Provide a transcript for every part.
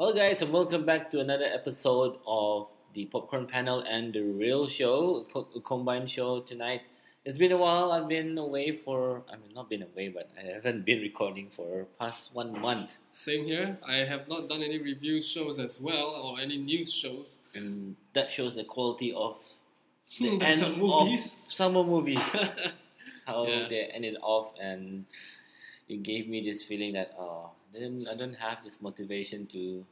Hello, guys, and welcome back to another episode of the Popcorn Panel and the Real Show, a combined show tonight. It's been a while. I've been away for, I mean, not been away, but I haven't been recording for past one month. Same here. I have not done any review shows as well or any news shows. And that shows the quality of the end a movies. of summer movies. How Yeah. they ended off, and it gave me this feeling that, oh, then I don't have this motivation to, you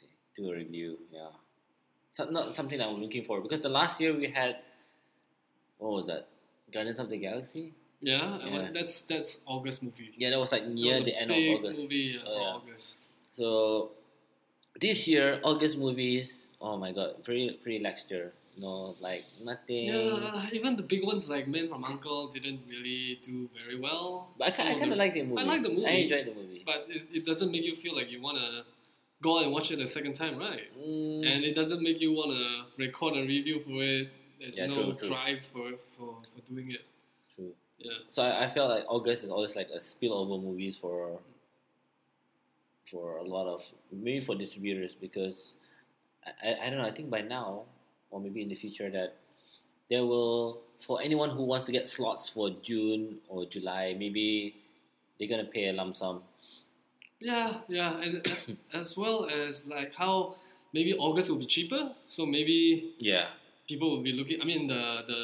say, do a review. Yeah, so, not something I'm looking for because the last year we had, what was that, Guardians of the Galaxy? yeah, Yeah. that's that's August movie. Yeah, that was like near was the end of August. movie uh, Oh, yeah. August. So this year, August movies. Oh my god, pretty pretty lackluster. No, like nothing. Yeah, even the big ones like Men from Uncle didn't really do very well. But I, ki- I kind of like the movie. I like the movie. I enjoyed the movie. But it doesn't make you feel like you wanna go out and watch it a second time, right? Mm, And it doesn't make you wanna record a review for it. There's Yeah, no true, true. drive for, for for doing it. true. Yeah. So I, I felt like August is always like a spillover movies for for a lot of maybe for distributors because I, I don't know I think by now or maybe in the future that there will for anyone who wants to get slots for June or July maybe they're gonna pay a lump sum Yeah, yeah, and as as well as like how maybe August will be cheaper, so maybe yeah people will be looking. I mean, the the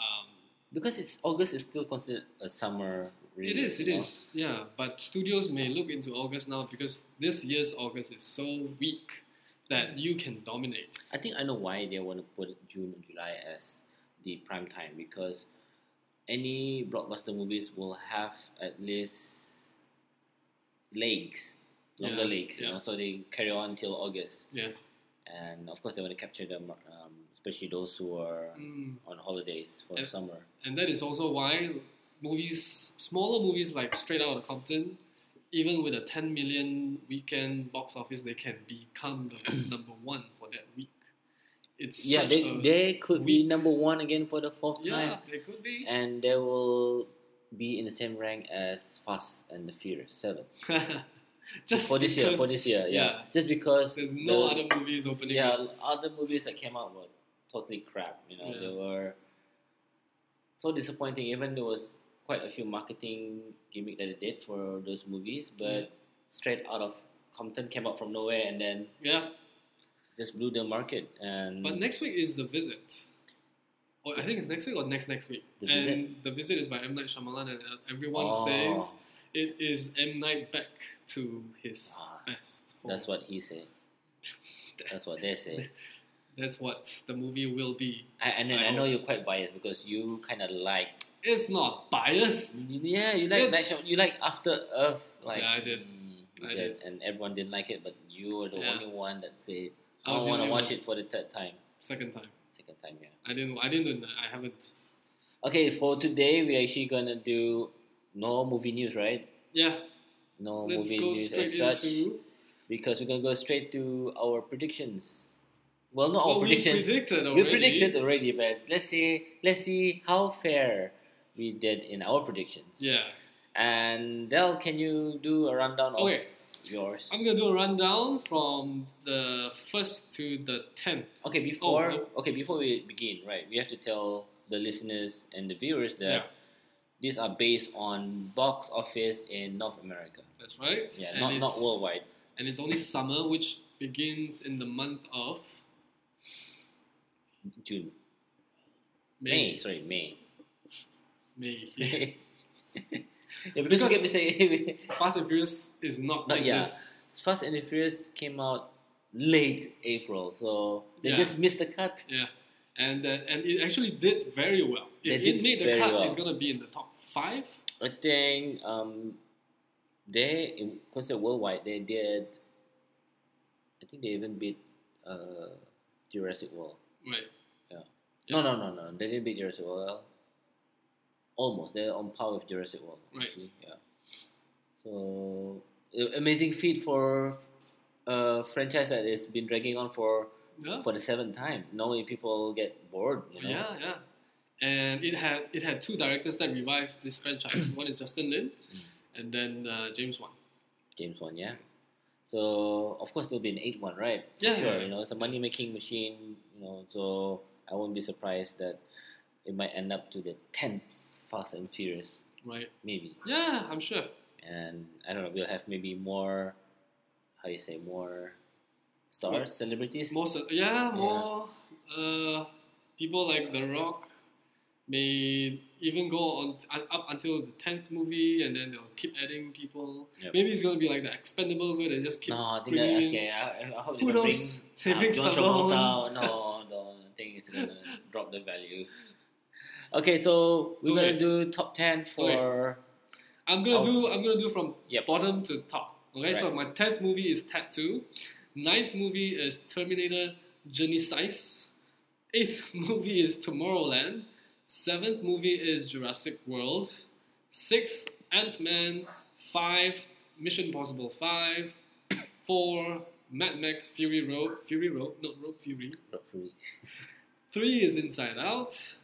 um, because it's August is still considered a summer it release, it know? is, yeah. But studios may look into August now because this year's August is so weak that you can dominate. I think I know why they want to put June and July as the prime time because any blockbuster movies will have at least legs, longer Yeah, legs, you know, so they carry on till August. Yeah. And of course, they want to capture them, um, especially those who are Mm. on holidays for the summer. And that is also why movies, smaller movies like Straight Outta Compton, even with a 10 million weekend box office, they can become the number one for that week. It's yeah, they, they could be number one again for the fourth yeah, time, Yeah, they could be. and they will be in the same rank as Fast and the Furious Seven. Just for this year, for this year, yeah. yeah. Just because There's no the- other movies opening. yeah, up. other movies that came out were totally crap. You know, Yeah. they were so disappointing. Even there was quite a few marketing gimmick that they did for those movies, but Yeah. straight out of Compton came out from nowhere and then Yeah, just blew the market. And but next week is The Visit. Or I think it's next week or next next week. The and The Visit is by M Night Shyamalan, and uh, everyone Oh. says it is M Night back to his Ah, best. form. that's what he said. That's what they say. That's what the movie will be. I, and then I I, know you're quite biased because you kind of like, It's not biased. yeah, you like It's- Night Shyam- you like After Earth, like Yeah, I did. I did. and everyone didn't like it, but you were the Yeah. only one that said, I I was the want to only watch one. it for the third time, Second time. second time, yeah. I didn't. I didn't. I haven't. Okay, for today we're actually gonna do no movie news, right? Yeah. No let's movie go news straight as such into. because we're gonna go straight to our predictions. Well, not our we predictions. predicted we predicted already, but let's see. Let's see how fair we did in our predictions. Yeah. And Del, can you do a rundown of Okay. yours? I'm gonna do a rundown from the first to the tenth. Okay, oh, before Oh, okay before we begin, right? We have to tell the listeners and the viewers that Yeah. these are based on box office in North America. That's right. Yeah, And not not worldwide. And it's only summer, which begins in the month of June, May. May. Sorry, May. May. yeah, because, Because- saying Fast and Furious is not Not like yeah. this. Fast and Furious came out late April, so they Yeah. just missed the cut. Yeah. And uh, and it actually did very well. If it made the cut, well. it's gonna be in the top five. I think um, they in- considered worldwide. They did. I think they even beat uh, Jurassic World. Right. Yeah. No, no, no, no. They didn't beat Jurassic World. Almost. They're on par with Jurassic World. Right. Actually. Yeah. So amazing feat for a franchise that has been dragging on for Yeah. for the seventh time. Normally people get bored. You know. Yeah, yeah. And it had it had two directors that revived this franchise. One is Justin Lin, Mm. and then uh, James Wan. James Wan. Yeah. So of course there'll be an eighth one, right? For Yeah, sure. yeah, You know, it's a money making machine. You know, so I won't be surprised that it might end up to the tenth Fast and Furious, Right. maybe. Yeah, I'm sure. And I don't know, we'll have maybe more. How you say more stars, What? celebrities. More, yeah, more uh, people like The Rock may even go on t- up until the tenth movie, and then they'll keep adding people. Yep. Maybe it's gonna be like the Expendables, where they just keep no, I think bringing that, okay. I, I hope Who they don't knows? They bring uh, John Travolta. No, no, I think it's gonna drop the value. Okay, so we're Okay. gonna do top ten for. I'm gonna Oh. do. I'm gonna do from Yep. bottom to top. Okay, so my tenth movie is Ted 2. Ninth movie is Terminator Genisys. Eighth movie is Tomorrowland. Seventh movie is Jurassic World. Sixth, Ant Man. Five, Mission Impossible Five. Four, Mad Max Fury Road. Fury Road, not Road Fury. Road Fury. Three is Inside Out.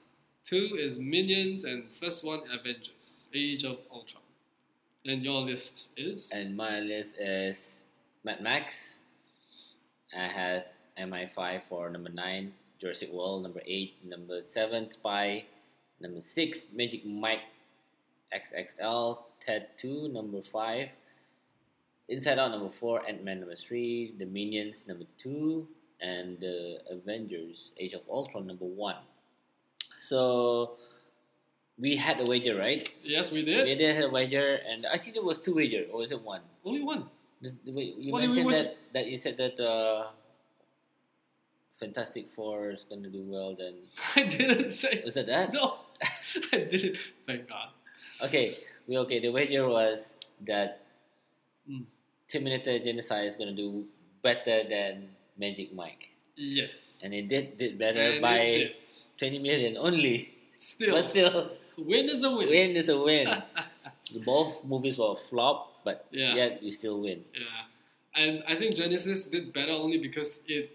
Two is Minions, and first one Avengers: Age of Ultron. And your list is And my list is Mad Max. I have MI5 for number 9, Jurassic World number 8, number 7, Spy, number 6, Magic Mike XXL, Ted 2, number 5, Inside Out number 4, Ant Man number 3, The Minions number 2, and The Avengers Age of Ultron number 1. So we had a wager, right? yes, we did. We did. have a wager, and I think there was two wager, or was it one? Only one. The, the you What mentioned that, that you said that uh, Fantastic Four is going to do well. Then I didn't say was it that? no. I didn't. Thank God. Okay, we okay. The wager was that Mm. Terminator Genocide is going to do better than Magic Mike, Yes. and it did did better And it by did. twenty million only. Still, But still, win is a win. win is a win. Both movies were a flop, but Yeah. yet we still win. Yeah, and I think Genisys did better only because it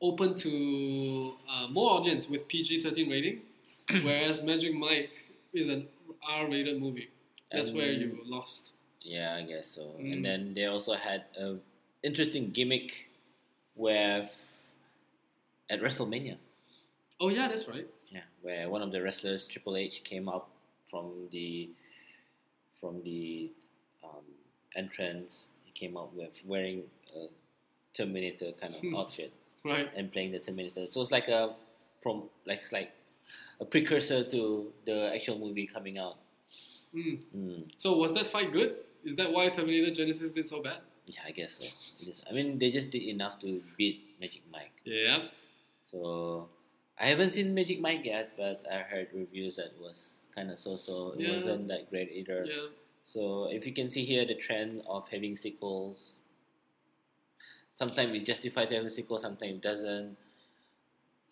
opened to uh, more audience with PG thirteen rating, whereas Magic Mike is an R rated movie. That's where you lost. Yeah, I guess so. Mm. And then they also had a interesting gimmick with at WrestleMania. Oh yeah, that's right. Yeah, where one of the wrestlers, Triple H, came up from the from the um, entrance. He came up with wearing a Terminator kind of outfit Right. and playing the Terminator. So it's like a from like it's like a precursor to the actual movie coming out. Mm. Mm. So was that fight good? Is that why Terminator Genisys did so bad? Yeah, I guess so. I mean, they just did enough to beat Magic Mike. Yeah. So I haven't seen Magic Mike yet, but I heard reviews that was kind of so-so. It Yeah. wasn't that great either. Yeah. So if you can see here the trend of having sequels, sometimes it justifies to have a sequel, sometimes it doesn't.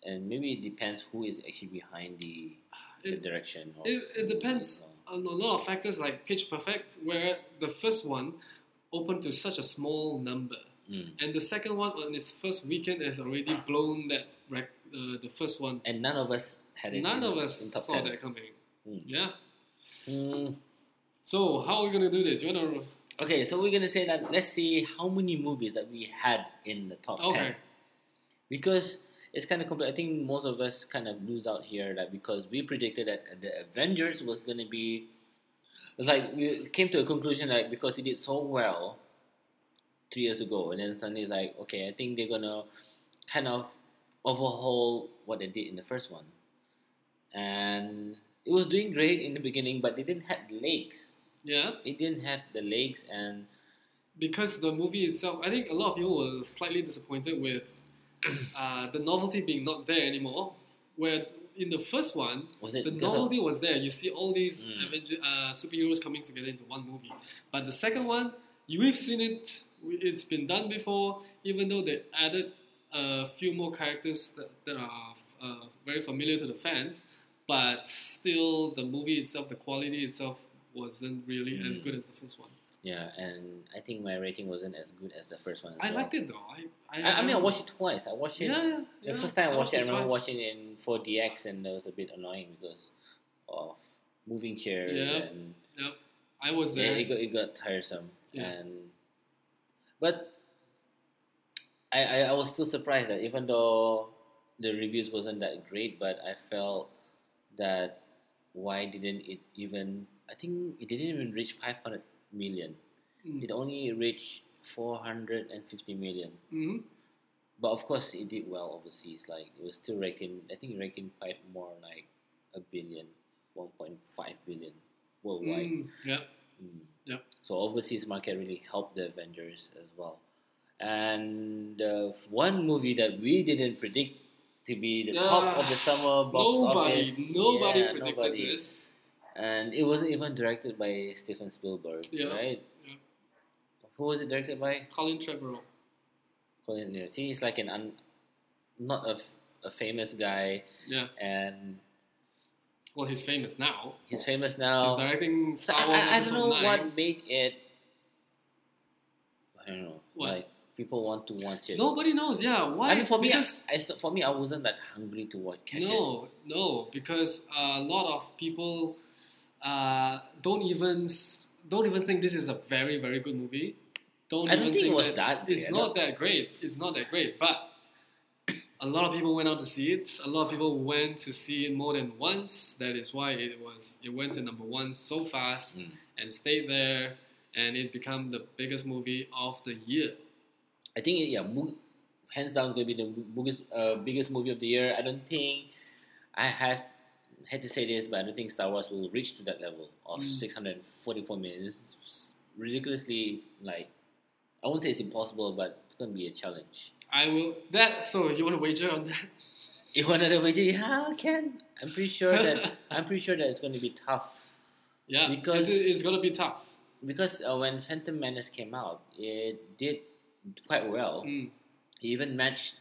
And maybe it depends who is actually behind the, the It, direction. It, it depends on a lot of factors like Pitch Perfect, where the first one opened to such a small number. Mm. And the second one on its first weekend has already blown that rec- uh, the first one. And none of us had it. None of us top saw 10. that coming. Mm. Yeah. Mm. So how are we gonna do this? You wanna? Okay, so we're gonna say that let's see how many movies that we had in the top Okay. ten. Because it's kind of compli I think most of us kind of lose out here, like because we predicted that the Avengers was gonna be. Like we came to a conclusion like because it did so well three years ago, and then suddenly it's like okay, I think they're gonna kind of overhaul what they did in the first one, and it was doing great in the beginning, but they didn't have the legs. Yeah. It didn't have the legs and Because the movie itself, I think a lot of people were slightly disappointed with uh, the novelty being not there anymore. Where in the first one, was it the because of- novelty was there. You see all these Mm. Avenger, uh, superheroes coming together into one movie. But the second one, you have seen it. It's been done before. Even though they added a few more characters that, that are uh, very familiar to the fans, but still the movie itself, the quality itself, wasn't really as Mm. good as the first one. Yeah, and I think my rating wasn't as good as the first one. As I well. liked it though. I I, I, I mean, I watched it twice. I watched it. Yeah, yeah. the first time I watched it, I remember twice. watching it in 4DX, and it was a bit annoying because of moving chairs Yeah. and I was yeah, there. it got it got tiresome. Yeah. And but I, I, I was still surprised that even though the reviews wasn't that great, but I felt that why didn't it even? I think it didn't even reach 500 million. Mm. It only reached 450 million. hmm But of course, it did well overseas. Like it was still ranking. I think ranking quite more like a billion, 1.5 billion worldwide. Mm, yeah. Mm. Yep. So overseas market really helped the Avengers as well. And uh, one movie that we didn't predict to be the top of the summer box nobody, office. nobody Yeah, predicted nobody. this. And it wasn't even directed by Steven Spielberg, Yeah. right? Yeah. Who was it directed by? Colin Trevorrow. Colin. yeah, See, he's like an un, not a, a famous guy, Yeah. and Well, he's famous now. he's famous now. He's directing Star Wars I, I, I don't know 9. what made it. I don't know. What? Like people want to watch it. Nobody knows. Yeah. Why? I mean, for because me, I, for me, I wasn't that hungry to watch catch it. no, no, because a lot of people uh, don't even don't even think this is a very very good movie. Don't I don't even think it was that, that. It's not that great. It's not that great, but. A lot of people went out to see it. A lot of people went to see it more than once. That is why it was it went to number one so fast Mm. and stayed there, and it became the biggest movie of the year. I think yeah, mo- hands down going to be the biggest uh, biggest movie of the year. I don't think I had had to say this, but I don't think Star Wars will reach to that level of Mm. 644 million. It's ridiculously like I won't say it's impossible, but it's going to be a challenge. I will that. So you want to wager on that? You want to wager? Yeah, I can. I'm pretty sure that I'm pretty sure that it's going to be tough Yeah, Because- it, it's gonna be tough. because uh, when Phantom Menace came out, it did quite well. Mm, It even matched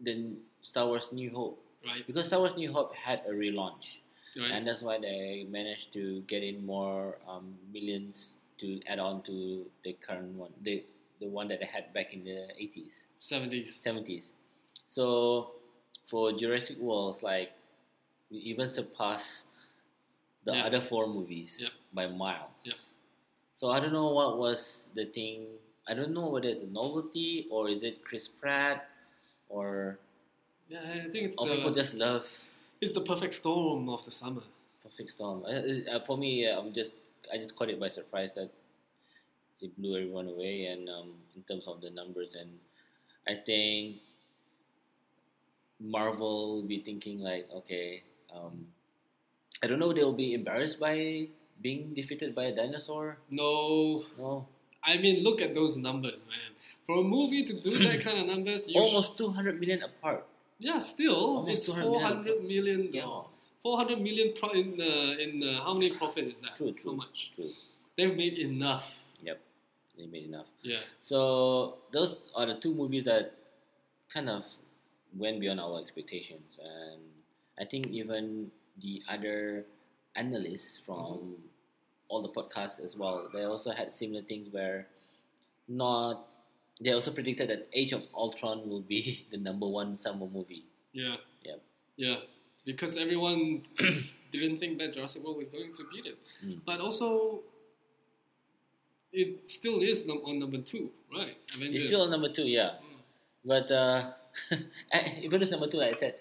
the Star Wars New Hope right, because Star Wars New Hope had a relaunch, right. and that's why they managed to get in more um, millions to add on to the current one, the the one that they had back in the eighties, Seventies. seventies. So for Jurassic World, like we even surpassed the other four movies Yep. by miles. Yep. So I don't know what was the thing. I don't know whether it's a novelty or is it Chris Pratt or Yeah, I think it's or people the just love it's the perfect storm of the summer. Perfect Storm. Uh, uh, for me, uh, I'm just I just caught it by surprise that it blew everyone away, and um, in terms of the numbers, and I think Marvel will be thinking like, okay, um, I don't know, they'll be embarrassed by being defeated by a dinosaur. No, No, I mean look at those numbers, man. For a movie to do that kind of numbers, you sh- almost 200 million apart. yeah, still Almost it's 200 four million. hundred million. Yeah, Four hundred million pro- in uh, in uh, how many profit is that? True, true. How much? true. They've made enough. Yep, they made enough. Yeah. So those are the two movies that kind of went beyond our expectations, and I think even the other analysts from all the podcasts as well, they also had similar things where not they also predicted that Age of Ultron will be the number one summer movie. Yeah. Yep. Yeah. Because everyone didn't think that Jurassic World was going to beat it. Mm. But also, it still is num- on number two, right? Avengers. It's still on number two, yeah. Mm. But uh, even though number two, like I said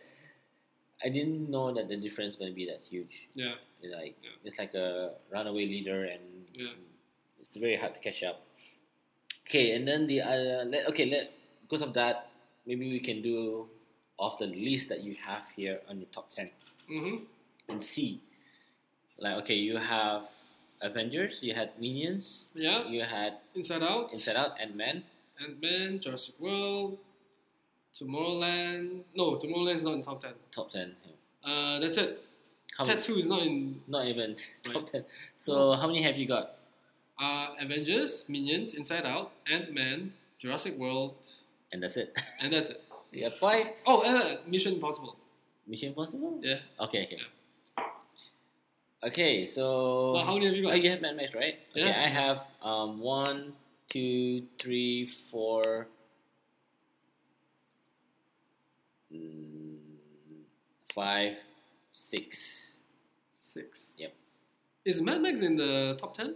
I didn't know that the difference going to be that huge. Yeah. like Yeah. it's like a runaway leader and Yeah. it's very hard to catch up okay and then the other let, okay let because of that maybe we can do off the list that you have here on the top 10 Mm-hmm. and see like okay you have avengers you had minions Yeah. you had Inside Out. inside out and man Ant Man, Jurassic World, Tomorrowland. No, Tomorrowland's not in top ten. top 10 yeah. Uh, that's it. how many, Ted 2 is not in. not even top 10 so how many have you got Uh, Avengers, Minions, Inside Out, Ant Man, Jurassic World, and that's it and that's it. have five Oh, uh, Mission Impossible. mission impossible Yeah. Okay, okay. Okay, so Well, how many have you got? Oh, you have Mad Max, right? Okay, Yeah. I have um one, two, three, four, mm, five, six. Six. Yep. Is Mad Max in the top ten?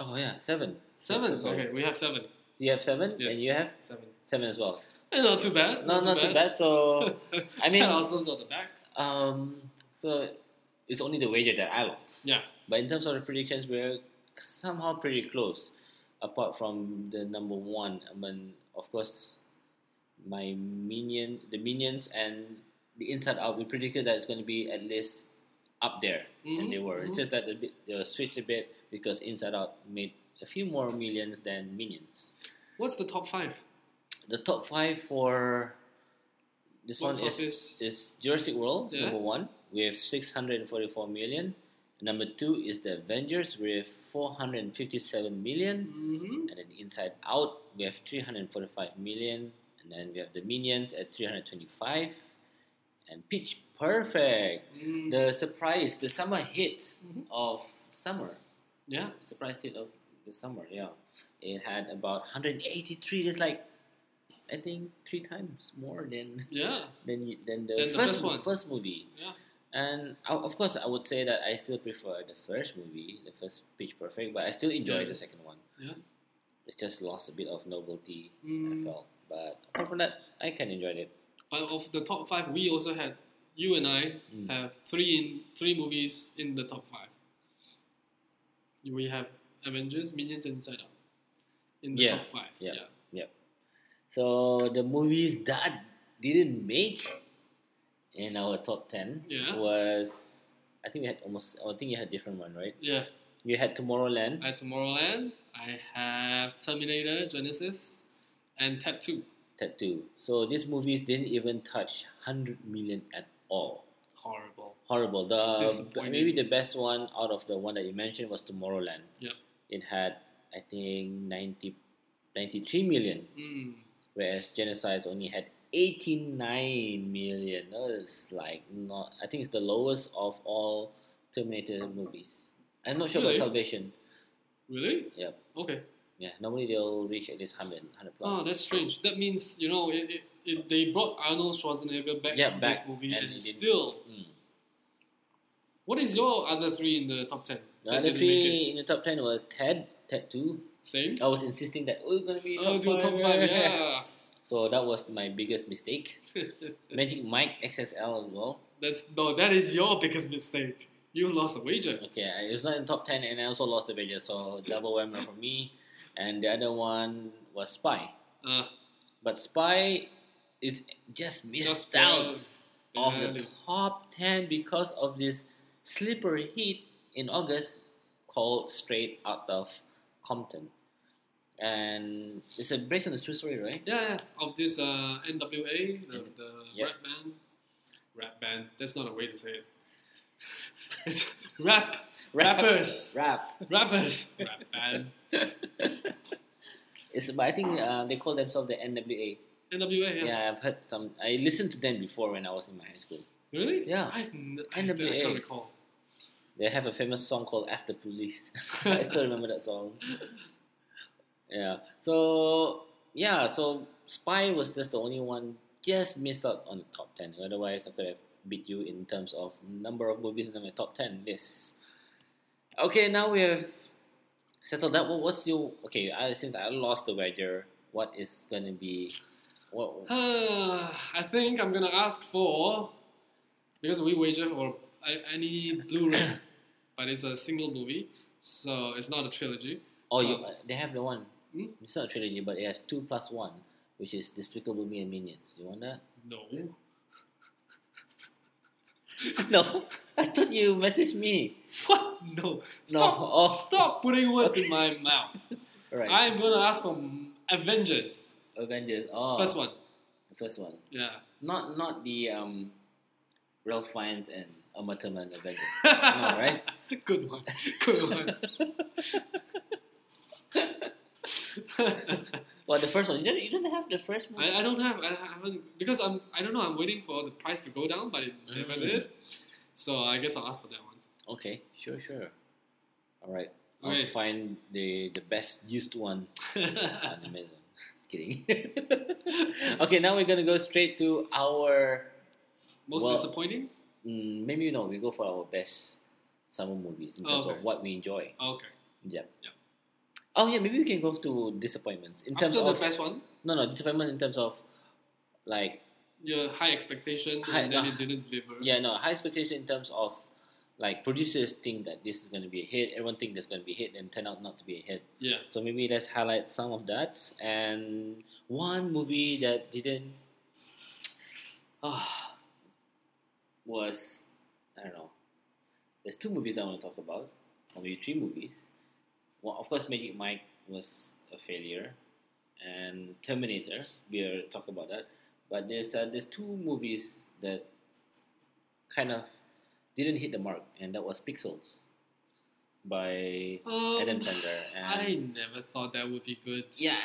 Oh yeah, seven. Seven. Okay, we have seven. You have seven, Yes. and you have seven. seven as well. Eh, not too bad. No, not too bad. So I mean, ourselves on the back. um, so it's only the wager that I lost. Yeah. But in terms of the predictions, we're somehow pretty close. Apart from the number one, I mean, of course, my minion, the minions, and the Inside Out, we predicted that it's going to be at least up there, and they were. It's mhm. just that a bit, they were switched a bit because Inside Out made a few more millions than Minions. What's the top five? The top five for this Box one is, office. is Jurassic World, Yeah. number one, with 644 million. Number two is The Avengers with 457 million. Mm-hmm. And then Inside Out, we have 345 million. And then we have The Minions at 325. And Pitch Perfect, Mm, the surprise, the summer hit Mhm. of summer. yeah. Surprise hit of the summer, yeah. It had about 183, just like, I think, three times more than Yeah. than than the, Than the first first one. first movie. Yeah. And uh, of course, I would say that I still prefer the first movie, the first Pitch Perfect, but I still enjoy Yeah. the second one. Yeah. It's just lost a bit of novelty. I Mm. felt, but apart from that, I can enjoy it. But of the top five, we also had you and I Mm. have three in three movies in the top five. We have Avengers, Minions, and Inside Out in the Yeah, top five. yeah. yeah. yeah. So the movies that didn't make in our top ten Yeah. was, I think we had almost. I think you had different one, right? Yeah. You had Tomorrowland, I have Tomorrowland. I have Terminator, Genisys, and Ted 2. Tattoo. So these movies didn't even touch hundred million at all. Horrible. horrible. The maybe the best one out of the one that you mentioned was Tomorrowland. Yep. It had I think 90, 93 million, Mm. whereas Genocide only had eighty nine million. That is like not. I think it's the lowest of all Terminator movies. I'm not sure Really? about Salvation. Really? Yep. Okay. Yeah, normally they'll reach at least 100, 100 plus. Oh, that's strange. That means you know it, it, it they brought Arnold Schwarzenegger back Yeah, to back, this movie, and and, still. Mm. What is your other three in the top ten? The other didn't make it? three in the top ten was Ted, Ted Two. Same. I was insisting that oh, it's gonna be Oh, top it's your top five. Yeah. So that was my biggest mistake. Magic Mike XXL as well. That's no. That is your biggest mistake. You lost a wager. Okay, it was not in top 10 and I also lost the wager, so double whammy for me. And the other one was Spy. Uh, But Spy is just missed just out of the top 10 because of this sleeper hit in August called Straight Out of Compton. And it's a based on a true story, right? Yeah, yeah. Of this uh, NWA, the, the rap band. Rap band. That's not a way to say it. it's. Rap. Rappers. Rap. Rappers. Rap band. it's, but I think uh, they call themselves the NWA. NWA. Yeah. Yeah. I've heard some. I listened to them before when I was in my high school. Really? Yeah. I've n- I, NWA. I can't recall. They have a famous song called After Police. I still remember that song. Yeah. So yeah. So Spy was just the only one just missed out on the top ten. Otherwise, I could have beat you in terms of number of movies in my top ten list. Okay, now we have settled that. What, what's your okay? I, since I lost the wager, what is gonna be? What? Uh, I think I'm gonna ask for because we wager for a- any Blu-ray, but it's a single movie, so it's not a trilogy. Oh, So- you, they have the one. Hmm? It's not a trilogy, but it has two plus one, which is Despicable Me and Minions. You want that? No. no, I thought you messaged me. What? No. Stop. oh. Stop putting words Okay. in my mouth. Right. I'm gonna ask for Avengers. Avengers. Oh, First one. The first one. Yeah. Not not the um, Ralph Fiennes and Uma Thurman Avengers. right? Good one. Good one. Well, the first one. You don't, you don't have the first one. I, I don't have I haven't because I'm I don't know I'm waiting for the price to go down but it never Mm. did so I guess I'll ask for that one okay, sure, sure. All right. Okay. I'll find the the best used one on Amazon. Just kidding. okay, now we're gonna go straight to our most Well- disappointing Mm, maybe you know we go for our best summer movies in terms Okay. of what we enjoy. okay Yeah. Yeah. Oh yeah, maybe we can go to disappointments in terms after of the best one no no disappointment in terms of like Your high expectation High- and then no. it didn't deliver. yeah no high expectation in terms of like producers think that this is going to be a hit everyone think there's going to be a hit and turn out not to be a hit Yeah. so maybe let's highlight some of that and one movie that didn't ah was I don't know there's two movies I want to talk about or maybe three movies well of course Magic Mike was a failure and Terminator we'll talk about that but there's uh, there's two movies that kind of didn't hit the mark and that was Pixels by Um, Adam Sandler and I never thought that would be good. yeah,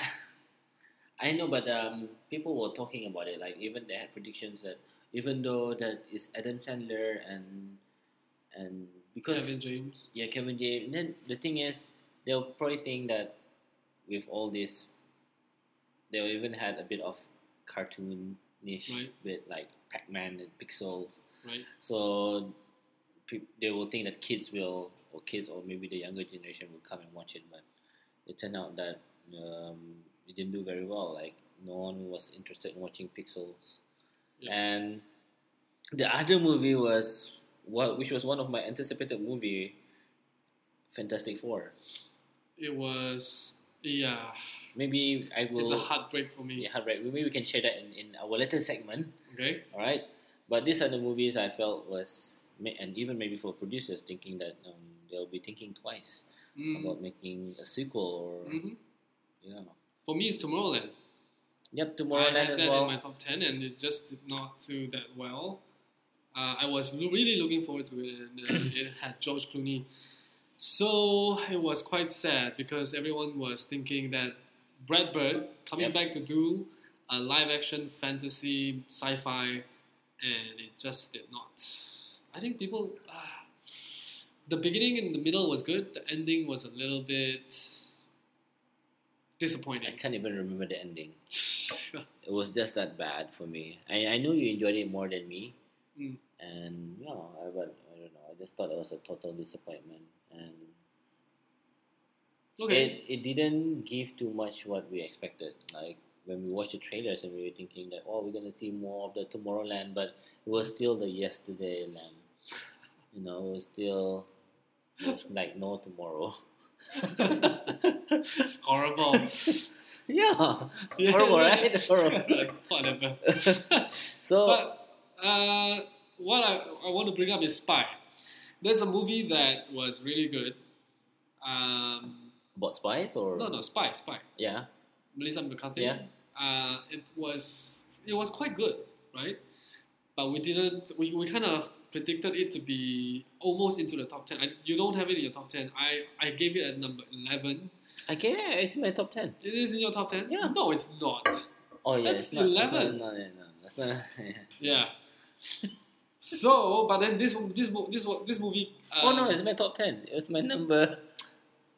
I know, but um, people were talking about it. Like even they had predictions that even though that is Adam Sandler and and because Kevin James. yeah Kevin James. And then the thing is, they'll probably think that with all this, they'll even had a bit of cartoonish Right. bit like Pac Man and Pixels. Right. So pe- they will think that kids will, or kids, or maybe the younger generation will come and watch it. But it turned out that um, it didn't do very well. Like no one was interested in watching Pixels. Yeah. And the other movie was what, which was one of my anticipated movie, Fantastic Four. It was yeah. Maybe I will. It's a heartbreak for me. yeah, right. Maybe we can share that in, in our later segment. Okay. All right, but these are the movies I felt was, and even maybe for producers thinking that um, they'll be thinking twice Mm. about making a sequel or hmm yeah. For me, it's Tomorrowland. Yep, I Tomorrowland had as that well. in my top ten, and it just did not do that well. Uh, I was really looking forward to it, and uh, it had George Clooney. So it was quite sad because everyone was thinking that Brad Bird coming Yep. back to do a live action fantasy sci-fi, and it just did not. I think people. ah the beginning and the middle was good. The ending was a little bit disappointing. I can't even remember the ending. It was just that bad for me. I, I know you enjoyed it more than me, Mm. and yeah, I, but I don't know. I just thought it was a total disappointment, and okay. it, it didn't give too much what we expected. Like when we watched the trailers and we were thinking that oh we're gonna see more of the Tomorrowland, but it was still the yesterday land. You know, it was still it was like no tomorrow. Horrible. yeah, Yeah. horrible, right? Horrible. Whatever. so but uh, what I, I want to bring up is Spy. There's a movie that was really good. Um, about spies or no, no, Spy, Spy. yeah, Melissa McCarthy. Yeah. Uh, it was it was quite good, right? But we didn't. We, we kind of predicted it to be almost into the top ten. I, you don't have it in your top ten. I, I gave it at number eleven. I can it's in my top ten. It is in your top ten. Yeah. No, it's not. Oh yeah, That's it's not, 11. No, no, no, that's not. Yeah. So, but then this this this this movie. Uh, oh no, it's my top ten. It was my number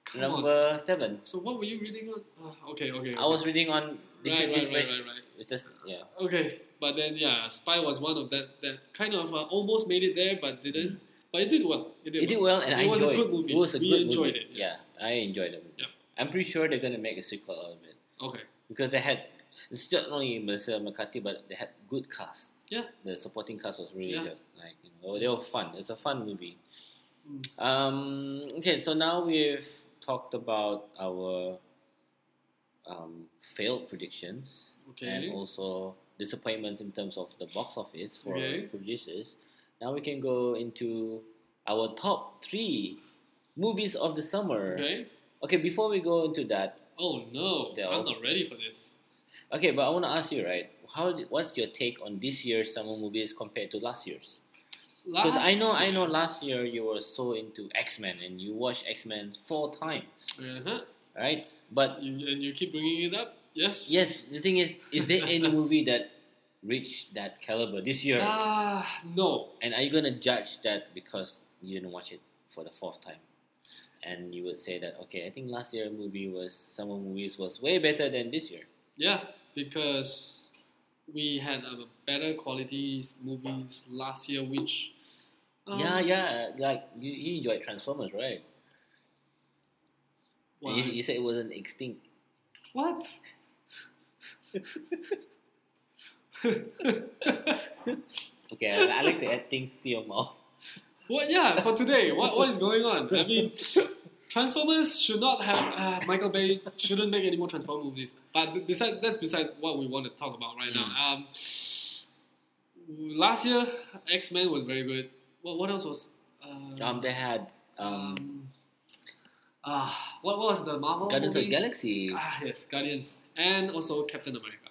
come on. number seven. So what were you reading on? Uh, okay, okay. I was reading on this, right, this right, right, right, right. It's just yeah. Okay, but then yeah, Spy was one of that that kind of uh, almost made it there, but didn't. But it did well. It did, Mm. It did well, and It I was a good movie. It was a We good enjoyed movie. it, yes. Yeah, I enjoyed it. Yeah. I'm pretty sure they're gonna make a sequel out of it Okay. because they had it's not only Melissa McCarthy, but they had good cast. Yeah. The supporting cast was really Yeah. good. Like you know, they were fun. It's a fun movie. Mm. Um, okay, so now we've talked about our um, failed predictions Okay. and also disappointments in terms of the box office for Okay. producers. Now we can go into our top three movies of the summer. Okay. Okay, before we go into that, Oh no, I'm not ready for this. Okay, but I want to ask you, right? How? What's your take on this year's summer movies compared to last year's? Because I know, I know, last year you were so into X Men and you watched X Men four times, Uh-huh. right? But You, and you keep bringing it up. Yes. yes, the thing is, is there any movie that reached that caliber this year? Ah, no. And are you gonna judge that because you didn't watch it for the fourth time? And you would say that okay, I think last year movie was summer movies was way better than this year. Yeah, because we had a better quality movies last year, which. um, yeah, yeah, like you, you enjoyed Transformers, right? You, you said it wasn't extinct. What? Okay, I, I like to add things to your mouth. What? Yeah, for today, what what is going on? I mean, Transformers should not have uh, Michael Bay shouldn't make any more Transformer movies. But besides, that's besides what we want to talk about right now. Um, last year, X Men was very good. What what else was? Uh, Um, they had um, ah, what was the Marvel Guardians movie? of the Galaxy. Ah, yes, Guardians, and also Captain America.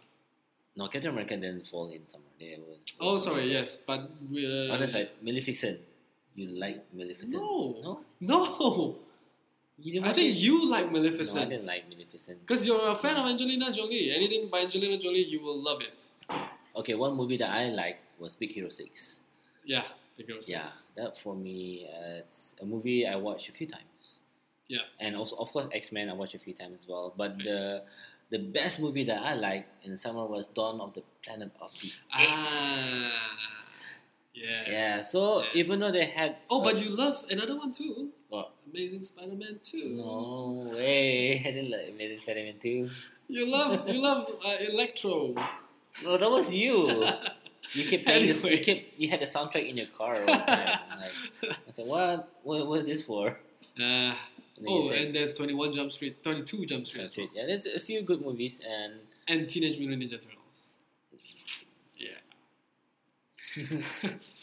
No, Captain America didn't fall in summer. They was. Oh, sorry, yes, but we, uh, Oh, that's right. Maleficent. You like Maleficent? No. No. No, I think it? you like Maleficent. No, I didn't like Maleficent. Because you're a fan of Angelina Jolie. Anything by Angelina Jolie, you will love it. Okay, one movie that I like was Big Hero Six. Yeah, Big Hero 6. Yeah, that for me, uh, it's a movie I watched a few times. Yeah. and also of course X Men I watched a few times as well. But Right. the the best movie that I liked in the summer was Dawn of the Planet of the Apes. Ah, yes. Yeah, so yes. even though they had Oh, but you love another one too. What? Amazing Spider-Man 2. no way, I didn't like Amazing Spider-Man two. You love you love uh, Electro. No, that was you. You kept playing this. You kept you had the soundtrack in your car all the time. Like, I said, what? What was this for? Uh, And oh, said, and there's 21 Jump Street, 22 Jump Street, That's it. Yeah, there's a few good movies, and and Teenage Mutant Ninja Turtles. Yeah.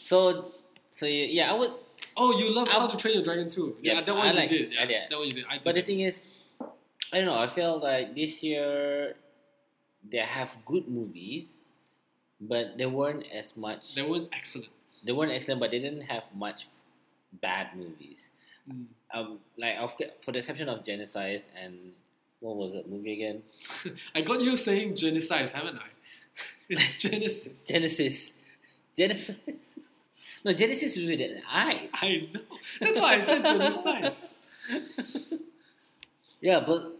So so yeah, I would. Oh, you love How I'll- to Train Your Dragon too. Yeah, Yeah, that one I you like- did. Yeah, I did. that one you did. I But the thing is, I don't know. I feel like this year they have good movies, but they weren't as much. they weren't excellent. They weren't excellent, but they didn't have much bad movies. Mm. Um, like of, for the exception of Genesis and what was that movie again? I got you saying Genesis, haven't I? It's Genesis. Genesis, Genesis. No, Genesis is with an I. I know. That's why I said Genesis. Yeah, but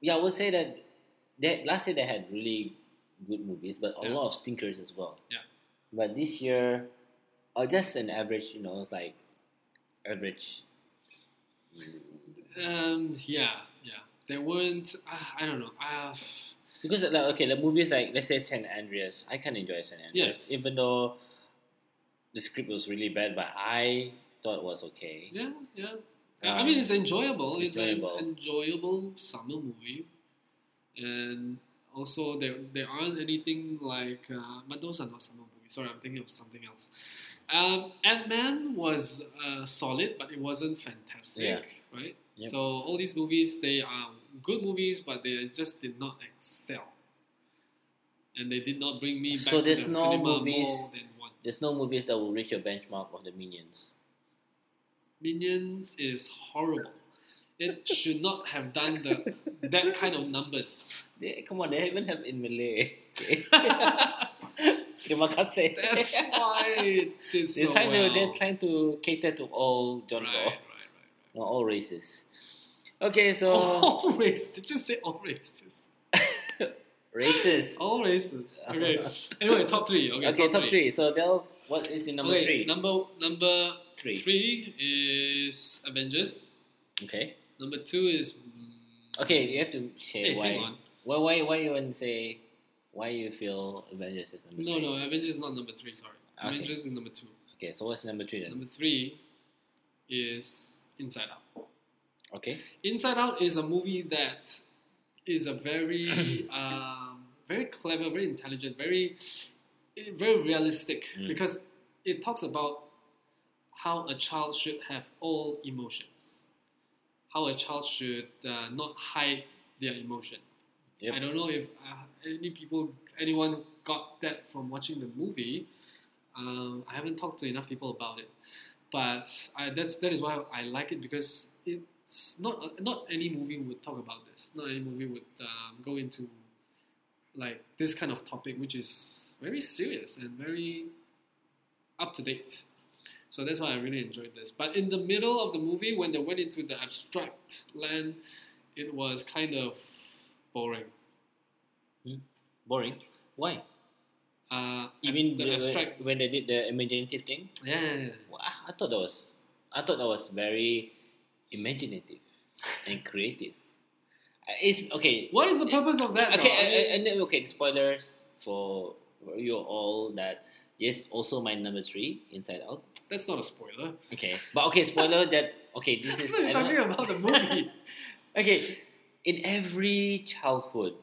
yeah, I would say that last year they had really good movies, but a Yeah. lot of stinkers as well. Yeah. But this year, uh, just an average, you know, it's like average. Um, yeah, yeah. They weren't. Uh, I don't know. Uh, Because like okay, the movies like let's say San Andreas, I can enjoy San Andreas, Yes. even though the script was really bad, but I thought it was okay. yeah, yeah. I Um, mean, it's enjoyable. It's enjoyable. an enjoyable summer movie, and also there there aren't anything like. Uh, but those are not summer movies. Sorry, I'm thinking of something else. Um, Ant Man was uh, solid, but it wasn't fantastic, Yeah. right? Yep. So all these movies, they are good movies, but they just did not excel, and they did not bring me back So to there's the no cinema movies- more than once. There's no movies that will reach your benchmark of the Minions. Minions is horrible. It should not have done the that kind of numbers. They, come on, they even have in Malay. Okay. Terima kasih. That's why it did they're so trying well. to they're trying to cater to all genre, right, right, right. not all races. Okay, so All races. Did you say all races? races. All races. Okay. Anyway, top three. Okay, Okay, top three. So Del, what is in number okay, three? Number number Three. three is Avengers. Okay. Number two is. mm, Okay, you have to say Hey, why. hang on. Why why why you want to say why you feel Avengers is number No, three? no, no, Avengers is not number three. Sorry, Okay. Avengers is number two. Okay, so what's number three then? Number three is Inside Out. Okay. Inside Out is a movie that is a very, um, very clever, very intelligent, very, very realistic Mm. because it talks about how a child should have all emotions, how a child should uh, not hide their emotion. Yep. I don't know if uh, any people, anyone got that from watching the movie. Um, I haven't talked to enough people about it, but I, that's that is why I like it because it's not not any movie would talk about this. Not any movie would um, go into like this kind of topic, which is very serious and very up to date. So that's why I really enjoyed this. But in the middle of the movie, when they went into the abstract land, it was kind of boring. Boring. Why? Uh, You mean the the- abstract? when they did the imaginative thing? Yeah. Well, I, I thought that was I thought that was very imaginative and creative. Uh, It's okay. What is the uh, purpose of that? Okay, though? And, uh, and then okay, spoilers for you all that yes, also my number three, Inside Out. That's not a spoiler. Okay, but okay, spoiler that okay, this is I don't talking about the movie. okay. In every childhood,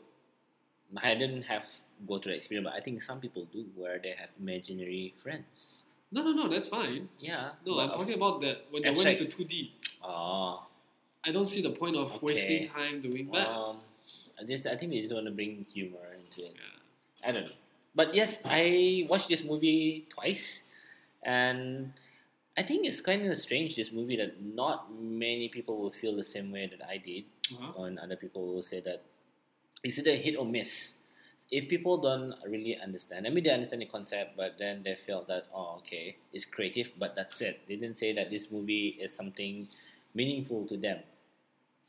I didn't have go through the experience, but I think some people do where they have imaginary friends. No, no, no. That's fine. Yeah. No, I'm talking about that when they went into two D. Oh, I don't see the point of Okay. wasting time doing that. um, I just I think they just want to bring humor into it. Yeah. I don't know. But yes, I watched this movie twice, and I think it's kind of strange. This movie that not many people will feel the same way that I did, Uh-huh. and other people will say that is it's either hit or miss. If people don't really understand, I mean, they understand the concept, but then they felt that oh, okay, it's creative, but that's it. They didn't say that this movie is something meaningful to them.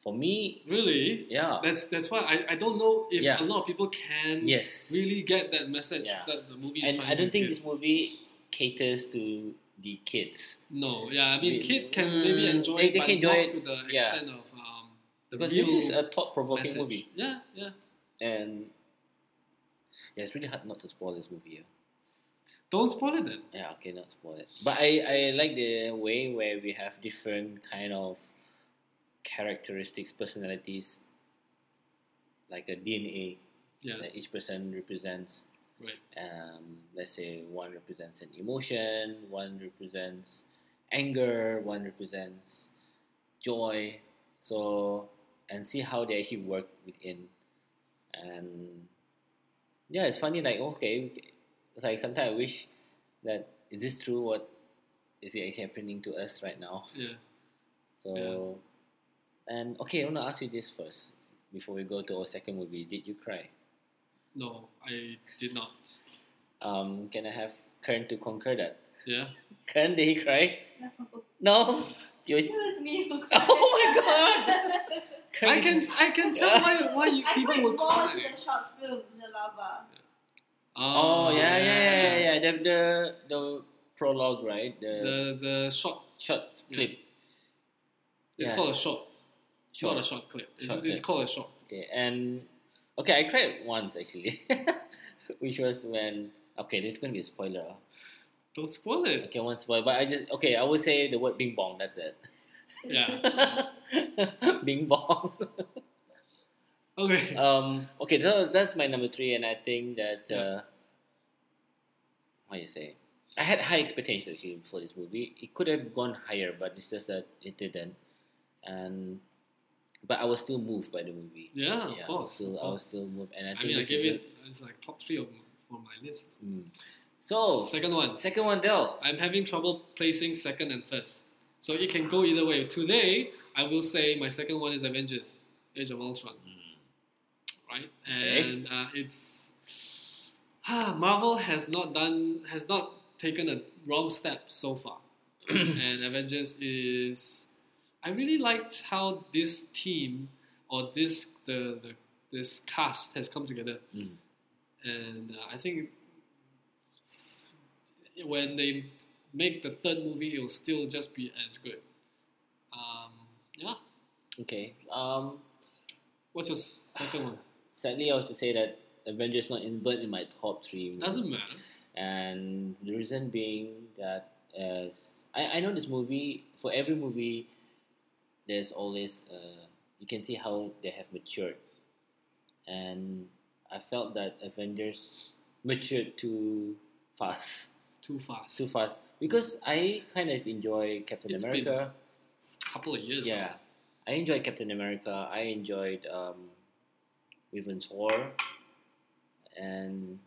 For me, Really? yeah, That's that's why I, I don't know if Yeah. a lot of people can yes, really get that message Yeah. that the movie is and I don't think give. this movie caters to the kids No, yeah, I mean, We- kids can maybe Mm, enjoy they- it, they but can enjoy not it, to the yeah. extent of um, the because this is a thought-provoking message. movie, Yeah, yeah. and yeah, it's really hard not to spoil this movie. Yeah, Don't spoil it then. yeah okay, not spoil it. But I, I like the way where we have different kind of characteristics, personalities, like a DNA Yeah, that each person represents. right. Um, let's say one represents an emotion, one represents anger, one represents joy. So and see how they actually work within. And yeah, it's funny. Like okay, like sometimes I wish that is this true? What is it actually happening to us right now? Yeah. So and okay, I want to ask you this first before we go to our second movie. Did you cry? No, I did not. Um, can I have Kern to concur that? Yeah. Kern, did he cry? No, No. You. it was me who cried. Oh my God. I can I can tell why why you, I people cried would more cry. the short film, The Lava. Oh yeah, yeah, yeah, yeah, oh. yeah. The the the prologue, right? The, The the short. short clip. It's Yeah. called a short. Short. Not a short clip. It's, Short it's clip. called a short. Okay, and okay, I cried once actually, which was when okay, this is gonna be a spoiler. Don't spoil it. Okay, one spoiler, but I just okay, I would say the word "bing bong." That's it. Yeah. bing bong. Okay. um. Okay, so that's my number three, and I think that uh, what do you say, I had high expectations actually for this movie. It could have gone higher, but it's just that it didn't, and but I was still moved by the movie. Yeah, of I was course. still, I was still moved, and I I think mean, I gave is it. It's like top three of for my list. Mm. So Second one. second one, Del. I'm having trouble placing second and first. So it can go either way. Today, I will say my second one is Avengers: Age of Ultron, right? Okay. And uh, it's ah, Marvel has not done has not taken a wrong step so far. and Avengers is I really liked how this team or this the, the this cast has come together Mm. and uh, I think when they make the third movie, it will still just be as good. Um, yeah. Okay. Um. What's your second one? Sadly, I have to say that Avengers not involved in my top three. movies. Doesn't matter. and the reason being that as I, I know this movie for every movie there's always uh, you can see how they have matured and I felt that Avengers matured too fast Too fast. too fast because I kind of enjoy Captain It's been America couple of years. yeah I enjoyed Captain America I enjoyed um, even Thor and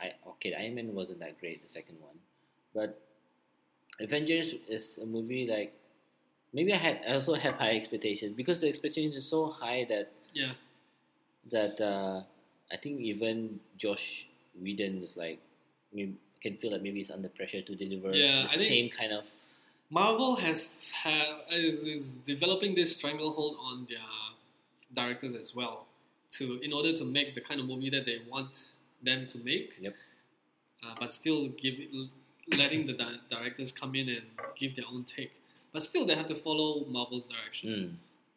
I okay Iron Man wasn't that great the second one but Avengers is a movie like maybe I had I also have high expectations because the expectations are so high that Yeah. that uh, I think even Joss Whedon is like maybe can feel like maybe it's under pressure to deliver Yeah, the I same kind of Marvel has have is, is developing this stranglehold on their directors as well, to in order to make the kind of movie that they want them to make. Yep. Uh, but still give letting the di- directors come in and give their own take. But still, they have to follow Marvel's direction. mm,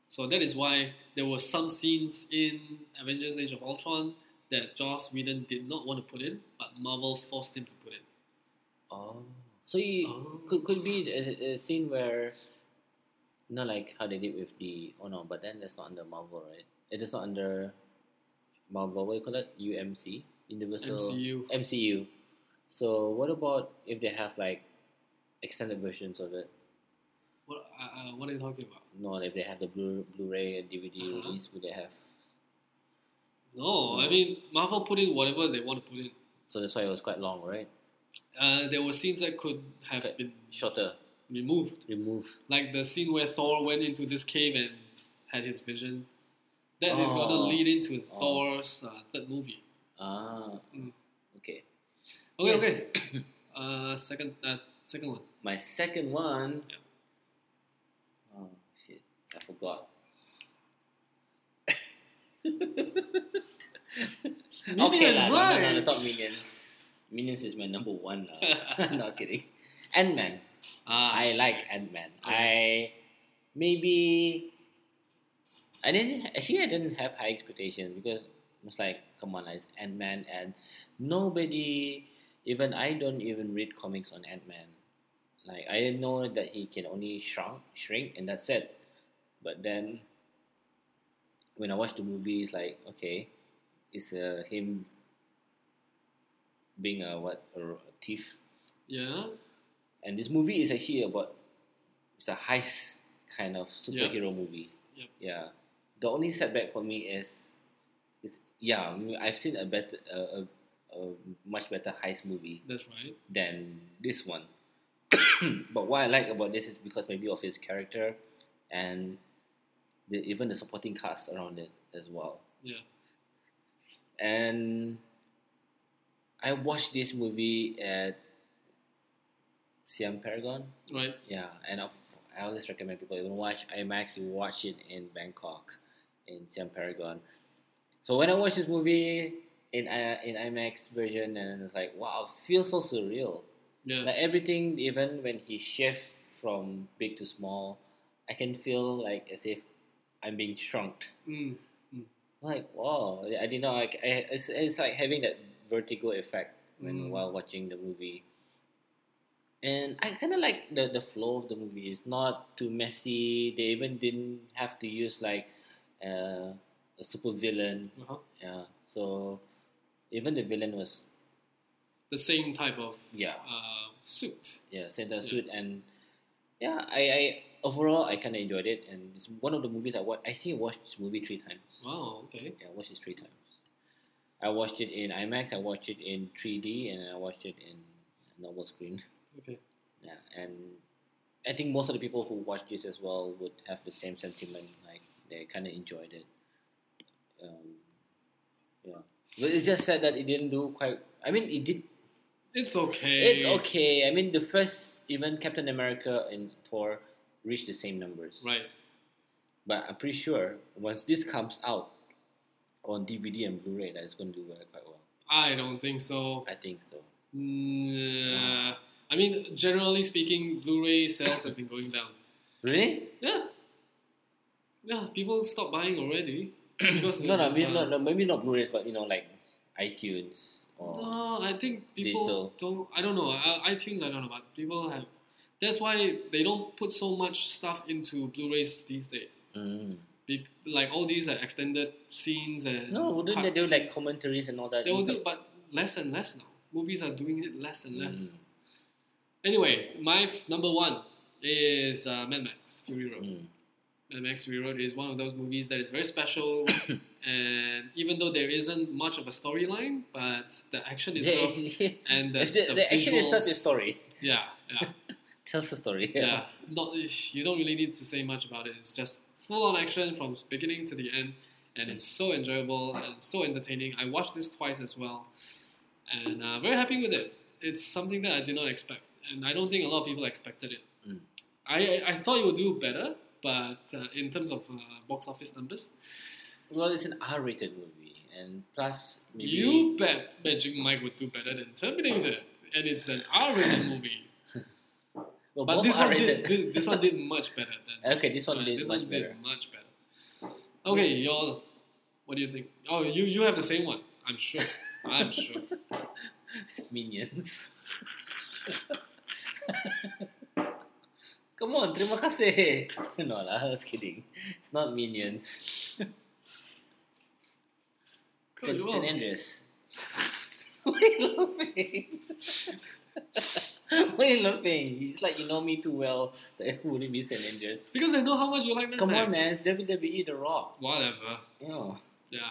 So that is why there were some scenes in Avengers: Age of Ultron that Joss Whedon did not want to put in, but Marvel forced him to put in. Oh, so you Oh. could could be a, a scene where, you know, like how they did with the oh no, but then that's not under Marvel, right? It is not under Marvel. What do you call it? UMC, Universal MCU. MCU. So what about if they have like extended versions of it? What, uh, uh, what are you talking about? No, if they have the Blu Blu-ray and DVD Uh-huh. release, would they have? No, I mean Marvel put in whatever they want to put in. So that's why it was quite long, right? Uh, there were scenes that could have been Shorter, removed, remove. like the scene where Thor went into this cave and had his vision. That is going to Oh. lead into Oh. Thor's uh, third movie. Ah, Mm. okay. Okay, okay. uh, second, uh, second one. My second one. Oh shit! I forgot. Okay, Minions, lah, no, no, no, right? no, not Minions. Minions is my number one now. not kidding. Ant Man. Ah, I like Ant Man. Okay. I maybe I didn't actually I didn't have high expectations because it's like come on, it's Ant Man and nobody even I don't even read comics on Ant Man. Like I know that he can only shrunk shrink and that's it. But then when I watch the movie it's like okay, it's uh, him being a what a, a thief yeah. and this movie is actually about it's a heist kind of superhero movie. Yep. Yeah. The only setback for me is, is yeah, I've seen a better, a, a, a much better heist movie That's right. than this one. but what I like about this is because maybe of his character, and the, even the supporting cast around it as well. Yeah. And I watched this movie at Siam Paragon. Right. Yeah, and I, I always recommend people even watch IMAX. You watch it in Bangkok, in Siam Paragon. So when I watched this movie in uh, in IMAX version, and it's like wow, it feels so surreal. Yeah. Like everything, even when he shift from big to small, I can feel like as if I'm being shrunk. Mm. Like wow, I did not like. I, it's, it's like having that vertigo effect when Mm. while watching the movie. And I kind of like the the flow of the movie. It's not too messy. They even didn't have to use like uh, a super villain. Uh-huh. Yeah, so even the villain was The same type of yeah uh, suit. yeah center Yeah. suit and yeah I, I overall I kind of enjoyed it and it's one of the movies I watched. I think I watched this movie three times. Wow. Okay. Yeah, I watched it three times. I watched it in IMAX. I watched it in 3D, and I watched it in normal screen. Okay. Yeah, and I think most of the people who watch this as well would have the same sentiment. Like they kind of enjoyed it. Um, yeah, but it's just sad that it didn't do quite. I mean, it did. It's okay. It's okay. I mean, the first even Captain America and Thor reached the same numbers. Right. But I'm pretty sure once this comes out on DVD and Blu-ray, that it's going to do quite well. I don't think so. I think so. Nah. I mean, generally speaking, Blu-ray sales have been going down. Really? Yeah. Yeah, people stop buying already because no, no, maybe not, no, maybe not Blu-rays, but you know, like iTunes or No, I think people Digital. don't. I don't know. I, iTunes, I don't know, but people have. That's why they don't put so much stuff into Blu-rays these days. Mm. Be, like all these are extended scenes and no, wouldn't they do like commentaries and all that? They will do, but less and less now. Movies are doing it less and less. Mm. Anyway, my f- number one is uh, Mad Max Fury Road. Mm. Mad Max Fury Road is one of those movies that is very special, and even though there isn't much of a storyline, but the action itself and the, the, the, the action itself is story. Yeah, yeah, Tells the story. yeah. Not you don't really need to say much about it. It's just full on action from beginning to the end, and it's so enjoyable and so entertaining. I watched this twice as well, and uh, very happy with it. It's something that I did not expect, and I don't think a lot of people expected it. Mm. I, I I thought it would do better, but uh, in terms of uh, box office numbers, Well, it's an R-rated movie, and plus maybe you bet Magic Mike would do better than Terminator, and it's an R-rated movie. Well, But this one did this, this one did much better than okay, this one Uh, did this much one better. did much better. Okay, y'all, what do you think? Oh, you you have the same one. I'm sure. I'm sure. Minions. Come on, terima kasih. No lah, I was kidding. It's not Minions. On. San Andreas. Why are you laughing? Why are you laughing? It's like you know me too well that it wouldn't be San Andreas. Because I know how much you like Mad Come on, man. It's WWE The Rock. Whatever. Yeah. Yeah.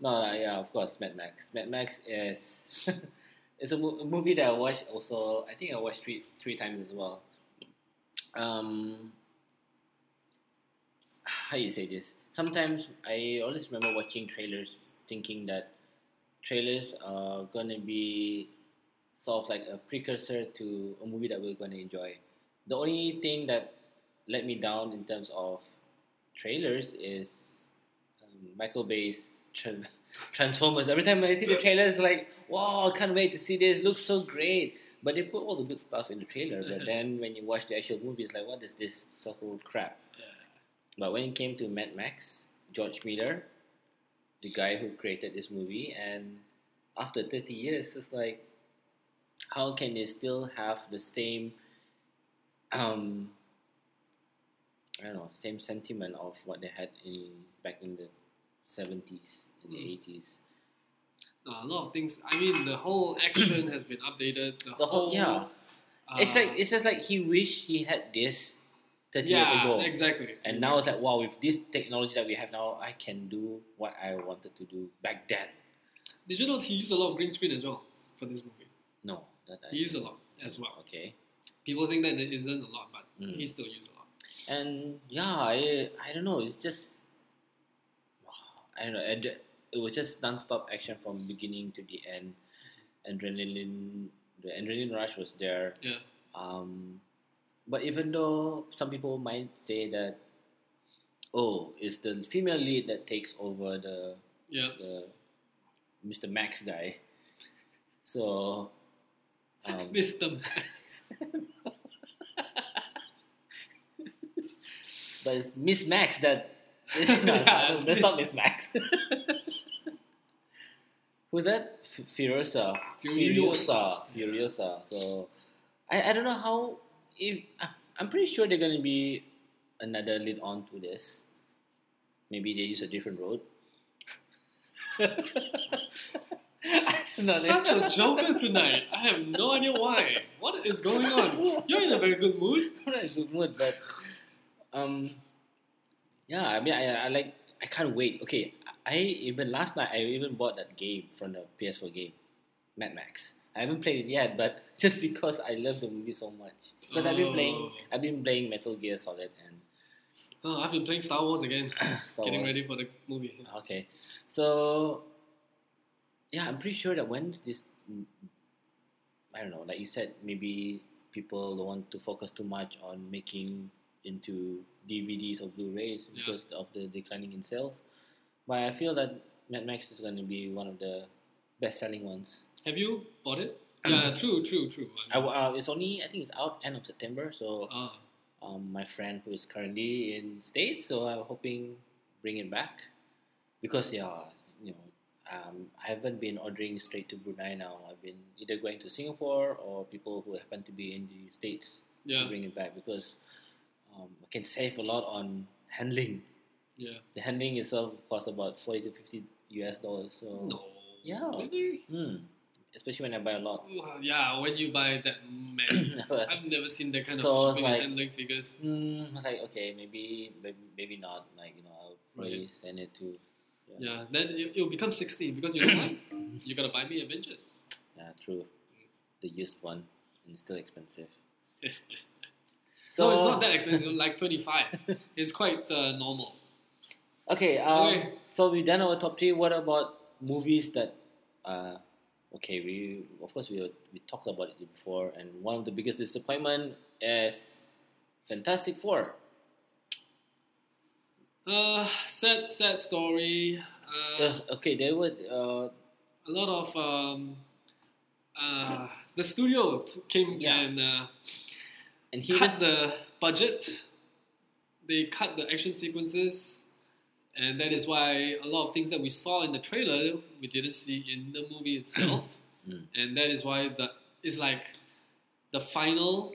No, uh, yeah, of course, Mad Max. Mad Max is it's a, mo- a movie that I watched also. I think I watched three three times as well. Um, how you say this? Sometimes I always remember watching trailers, thinking that trailers are gonna be sort of like a precursor to a movie that we're gonna enjoy. The only thing that let me down in terms of trailers is um, Michael Bay's tra- Transformers. Every time I see the trailer, it's like, wow, I can't wait to see this. looks so great. But they put all the good stuff in the trailer. But then when you watch the actual movie, it's like, what is this total crap? But when it came to Mad Max, George Miller, the guy who created this movie, and after 30 years, it's like, how can they still have the same, um, I don't know, same sentiment of what they had in back in the 70s, in the Mm. 80s? Uh, a lot of things. I mean, the whole action has been updated. The, The whole, yeah. uh, it's like it's just like he wished he had this 30 yeah, years ago. exactly. And now it's like, wow, with this technology that we have now, I can do what I wanted to do back then. Did you know he used a lot of green screen as well for this movie? No, that I He used a lot as well. Okay. People think that there isn't a lot, but Mm. he still used a lot. And yeah, I, I don't know. It's just I don't know. It, it was just non-stop action from beginning to the end. Adrenaline, the adrenaline rush was there. Yeah. Um, but even though some people might say that, oh, it's the female lead that takes over the Yeah. the Mr. Max guy. So, um, Mr. Max. but it's Miss Max that. no, it's Yeah, it's that's not Miss- Max. Who's that? F- Furiosa. Furiosa. Furiosa. So, I, I don't know how. If I- I'm pretty sure they're gonna be another lead on to this. Maybe they use a different road. I don't know. Such a joker tonight. I have no idea why. What is going on? You're in a very good mood. I'm not in a good mood, but um, yeah. I mean, I, I like. I can't wait. Okay, I even last night I even bought that game from the PS4 game, Mad Max. I haven't played it yet, but just because I love the movie so much. Because I've been playing, Oh. I've been playing Metal Gear Solid and Oh, I've been playing Star Wars again. Star Getting Wars. ready for the movie. Okay, so yeah, I'm pretty sure that when this, I don't know, like you said, maybe people don't want to focus too much on making into DVDs or Blu-rays Yeah. because of the declining in sales. But I feel that Mad Max is going to be one of the best-selling ones. Have you bought it? Yeah, true, true, true. I, uh, it's only, I think it's out end of September. So Ah, um, my friend who is currently in States, so I'm hoping bring it back because yeah, um, I haven't been ordering straight to Brunei now. I've been either going to Singapore or people who happen to be in the States yeah, to bring it back because um, I can save a lot on handling. yeah. The handling itself costs about forty to fifty US dollars. So No. Yeah. Really? hmm, especially when I buy a lot. Well, yeah, when you buy that man, I've never seen that kind So of shipping like- and handling figures. Hmm, I was like okay, maybe, maybe maybe not. Like you know, I'll probably send it to. Yeah, then it, it'll become 16 because you know what? you gotta buy me Avengers. Yeah, true. The used one and it's still expensive. no, it's not that expensive, like 25. It's quite uh, normal. Okay, um, Okay. so we done our top three. What about movies that? Uh, okay, we of course we we talked about it before, and one of the biggest disappointment is Fantastic Four. Uh, sad, sad story. Uh, okay, there were uh, a lot of um, uh, the studio t- came Yeah. and uh, and he cut the budget. They cut the action sequences, and that is why a lot of things that we saw in the trailer we didn't see in the movie itself, Mm. and that is why the it's like the final,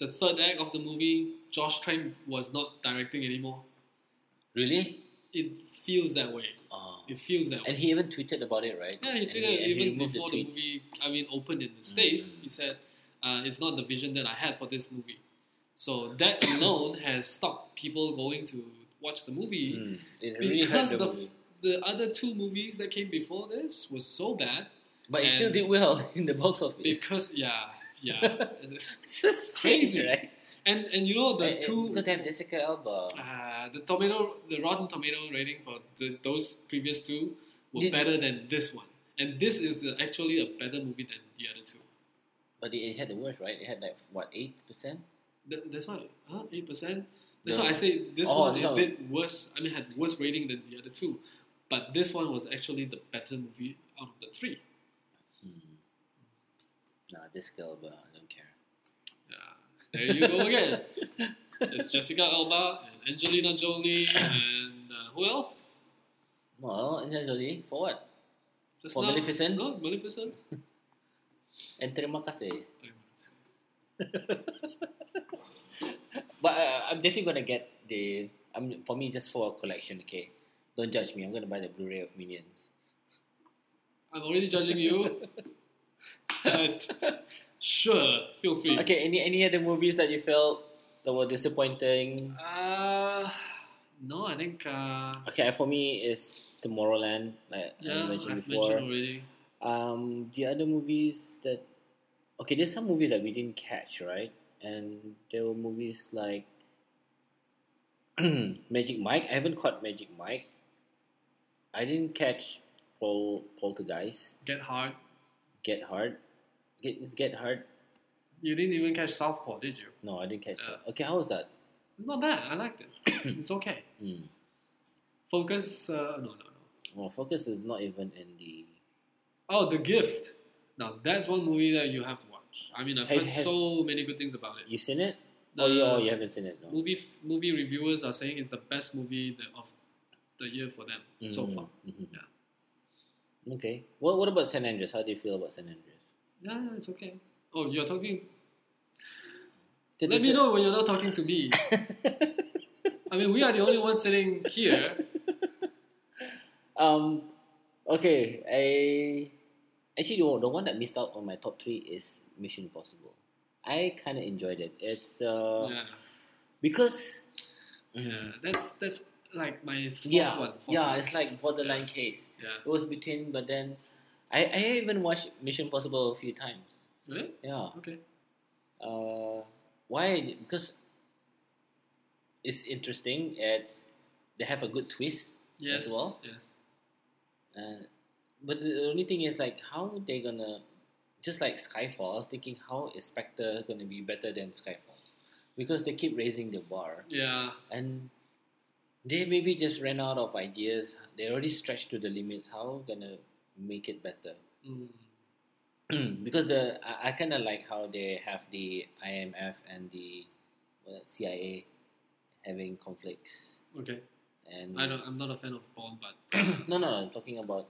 the third act of the movie. Josh Trank was not directing anymore. Really? It feels that way. Oh. It feels that way. And he even tweeted about it, right? Yeah, he tweeted and he even removed before the, tweet. movie. I mean, opened in the states. Mm. He said, uh, "It's not the vision that I had for this movie." So that alone has stopped people going to watch the movie Mm. Really because the, the movie. the other two movies that came before this was so bad. But it still did well in the box office. Because yeah, yeah, it's- it's Crazy. crazy, right? And and you know the and two. because they have Jessica Alba. Uh, the tomato, the Rotten Tomato rating for the, those previous two were Did- better than this one, and this is uh, actually a better movie than the other two. But it, it had the worst, right? It had like what eight percent? Th- that's why, huh? Eight percent. That's why I say this Oh, one this it did worse. I mean, had worse rating than the other two, but this one was actually the better movie out of the three. Hmm. Nah, Jessica Alba. I don't care. There you go again. it's Jessica Alba and Angelina Jolie and uh, who else? Well, Angelina Jolie for what? Just For now? Maleficent? No, Maleficent. And terima kasih. But uh, I'm definitely gonna get the. I'm for me just for a collection. Okay, don't judge me. I'm gonna buy the Blu-ray of Minions. I'm already judging you, but sure, feel free. Okay, any any other movies that you felt that were disappointing? Uh, no, I think uh, Okay, for me is Tomorrowland, like yeah, I mentioned I've before. mentioned already. Um, the other movies that okay, there's some movies that we didn't catch, right? And there were movies like Magic Mike. I haven't caught Magic Mike. I didn't catch Pol Poltergeist. Get hard. Get Hard. Get Get Hard. You didn't even catch Southpaw, did you? No, I didn't catch Yeah. that. Okay, how was that? It's not bad. I liked it. it's okay. Hmm. Focus. Uh, no, no, no. Well, Focus is not even in the. Oh, The Gift. Now that's one movie that you have to watch. I mean, I've Have- heard have- so many good things about it. You seen it? The oh, you, oh, you haven't seen it. No. movie movie reviewers are saying it's the best movie of the year for them so Mhm, far. mhm. Yeah. Okay. What What about San Andreas? How do you feel about San Andreas? Yeah, yeah, it's okay. Oh, you're talking. Did Let me say- know when you're not talking to me. I mean, we are the only ones sitting here. um. Okay. I actually the one- the one that missed out on my top three is Mission Impossible. I kind of enjoyed it. It's uh yeah, because yeah. That's that's like my fourth yeah one. fourth yeah one. it's like borderline case. yeah. It was between, but then I I even watched Mission Possible a few times. Really? Yeah. Okay. Uh, why? Because it's interesting. It's they have a good twist. Yes. well? Yes. Uh, but the only thing is like how they gonna just like Skyfall. I was thinking how is Spectre gonna be better than Skyfall because they keep raising the bar Yeah. and they maybe just ran out of ideas. They already stretched to the limits. How gonna make it better? Mm. because the I, I kind of like how they have the IMF and the what, CIA having conflicts Okay. and I don't. I'm not a fan of Bond, but no no I'm talking about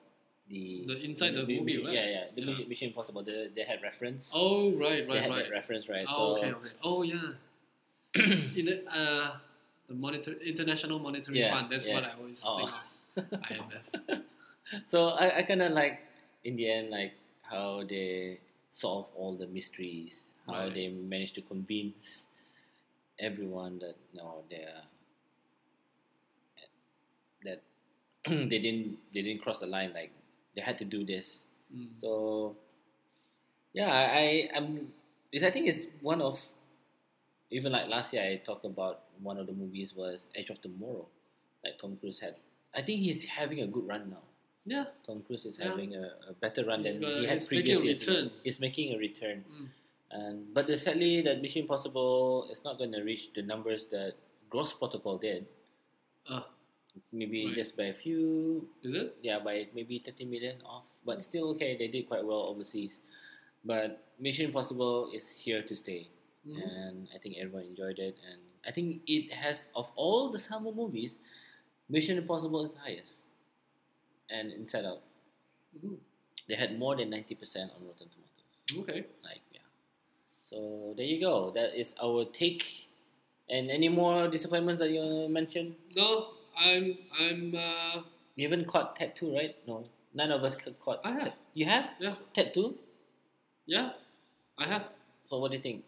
the The inside the movie, mission, right? yeah yeah the Yeah. Mission- Impossible they, they had reference oh right, right, They had right. reference right Oh, so okay, okay. Oh, yeah. In the, uh, the monitor, International Monetary Yeah, Fund. That's yeah. what I always Oh. think of. IMF. So I, I kind of like in the end like how they solve all the mysteries how Right. they manage to convince everyone that no they're that they didn't they didn't cross the line like they had to do this Mm. so yeah I, I I'm this I think is one of even like last year I talked about one of the movies was Edge of Tomorrow like Tom Cruise had I think he's having a good run now Yeah. Tom Cruise is Yeah. having a, a better run He's than he had he's making a previously. He's making a return, Mm. and but the, sadly that Mission Impossible is not going to reach the numbers that Ghost Protocol did. Uh, Maybe Right. just by a few, is it? yeah, by maybe thirty million off. But still okay, they did quite well overseas. But Mission Impossible is here to stay, Mhm. and I think everyone enjoyed it. And I think it has of all the summer movies, Mission Impossible is the highest, and Inside Out. Mhm. They had more than ninety percent on Rotten Tomatoes. Okay. Like yeah. So there you go. That is our take. And any more disappointments that you want to mention? No, I'm I'm uh, You haven't caught Ted 2, right? No. None of us caught I have. You have? yeah 2? yeah I have. So what do you think?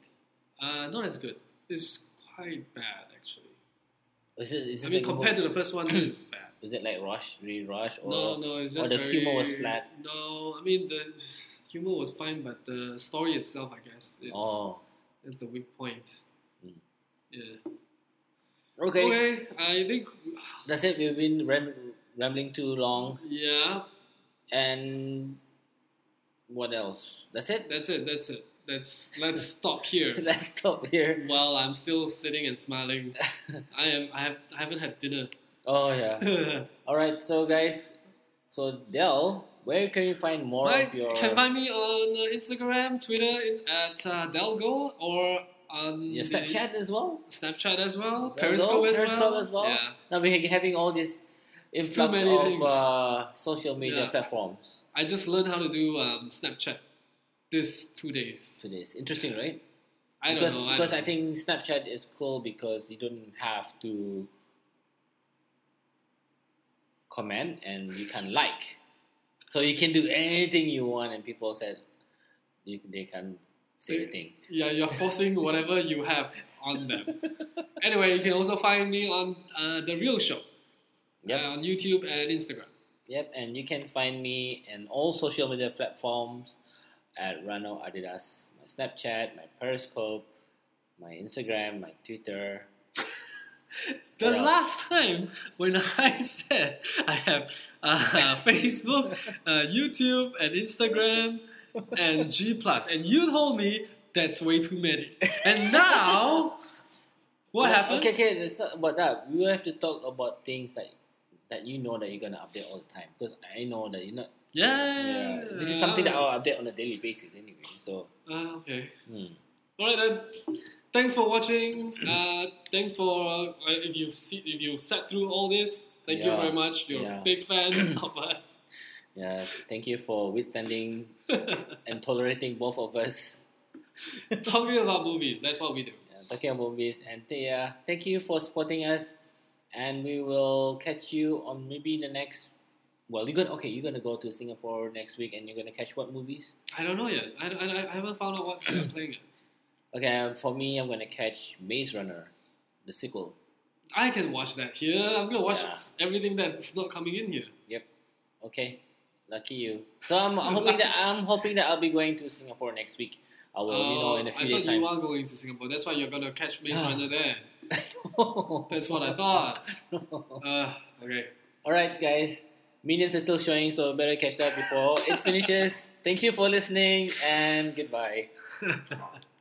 Uh, not as good. It's quite bad actually. Is it, is I mean, compared more- to the first one, this is bad. Is it like rush, really rush? Or, No, no, it's or the very, humor was flat? No, I mean the humor was fine, but the story itself, I guess, it's, Oh. it's the weak point. Mm. Yeah. Okay. Okay, I think That's it. We've been ram- rambling too long. yeah, And what else? That's it? that's it. That's it. Let's let's stop here. Let's stop here. While I'm still sitting and smiling, I am. I have. I haven't had dinner. Oh, yeah. All right. So, guys, so Del, where can you find more Right, of your can find me on uh, Instagram, Twitter at uh, Delgo, or on Snapchat as well? Snapchat as well, you Periscope as Periscope well. as well. Yeah. Now we're having all these It's too many of uh, social media Yeah. platforms I just learned how to do um, Snapchat this two days. today. It's interesting, right? I because don't know. because I, I, don't think Snapchat is cool because you don't have to comment and you can like, so you can do anything you want, and people said you, they can say They- anything. Yeah, you're forcing whatever you have on them. anyway, you can also find me on uh, the Real Show Yep. uh, on YouTube and Instagram. Yep, and you can find me in all social media platforms at Rano Adidas, my Snapchat, my Periscope, my Instagram, my Twitter. The else? last time when I said I have uh, Facebook, uh, YouTube, and Instagram, and G plus, and you told me that's way too many. And now, what No, happens? Okay, okay, it's not about that. We have to talk about things that that you know that you're gonna update all the time. Because I know that you're not. Yeah, Yeah, this is something that I'll update on a daily basis anyway. So, Uh, okay. hmm. All right then. Thanks for watching. Uh, thanks for uh, if you've see, if you sat through all this. Thank you very much. You're Yeah. a big fan of us. yeah, thank you for withstanding and tolerating both of us. Talking about movies. That's what we do. Yeah, talking about movies, and th- yeah, thank you for supporting us. And we will catch you on maybe the next. Well, you're gonna okay. You're gonna go to Singapore next week, and you're gonna catch what movies? I don't know yet. I, I, I haven't found out what they're playing yet. Okay, for me, I'm gonna catch Maze Runner, the sequel. I can watch that here. I'm gonna watch Yeah. everything that's not coming in here. Yep. Okay, lucky you. So I'm hoping that I'm hoping that I'll be going to Singapore next week. I will, you know, in a Uh, I thought you time. are going to Singapore. That's why you're gonna catch Maze Ah. Runner there. That's what I thought. Uh, okay. All right, guys. Minions are still showing, so better catch that before it finishes. Thank you for listening, and goodbye.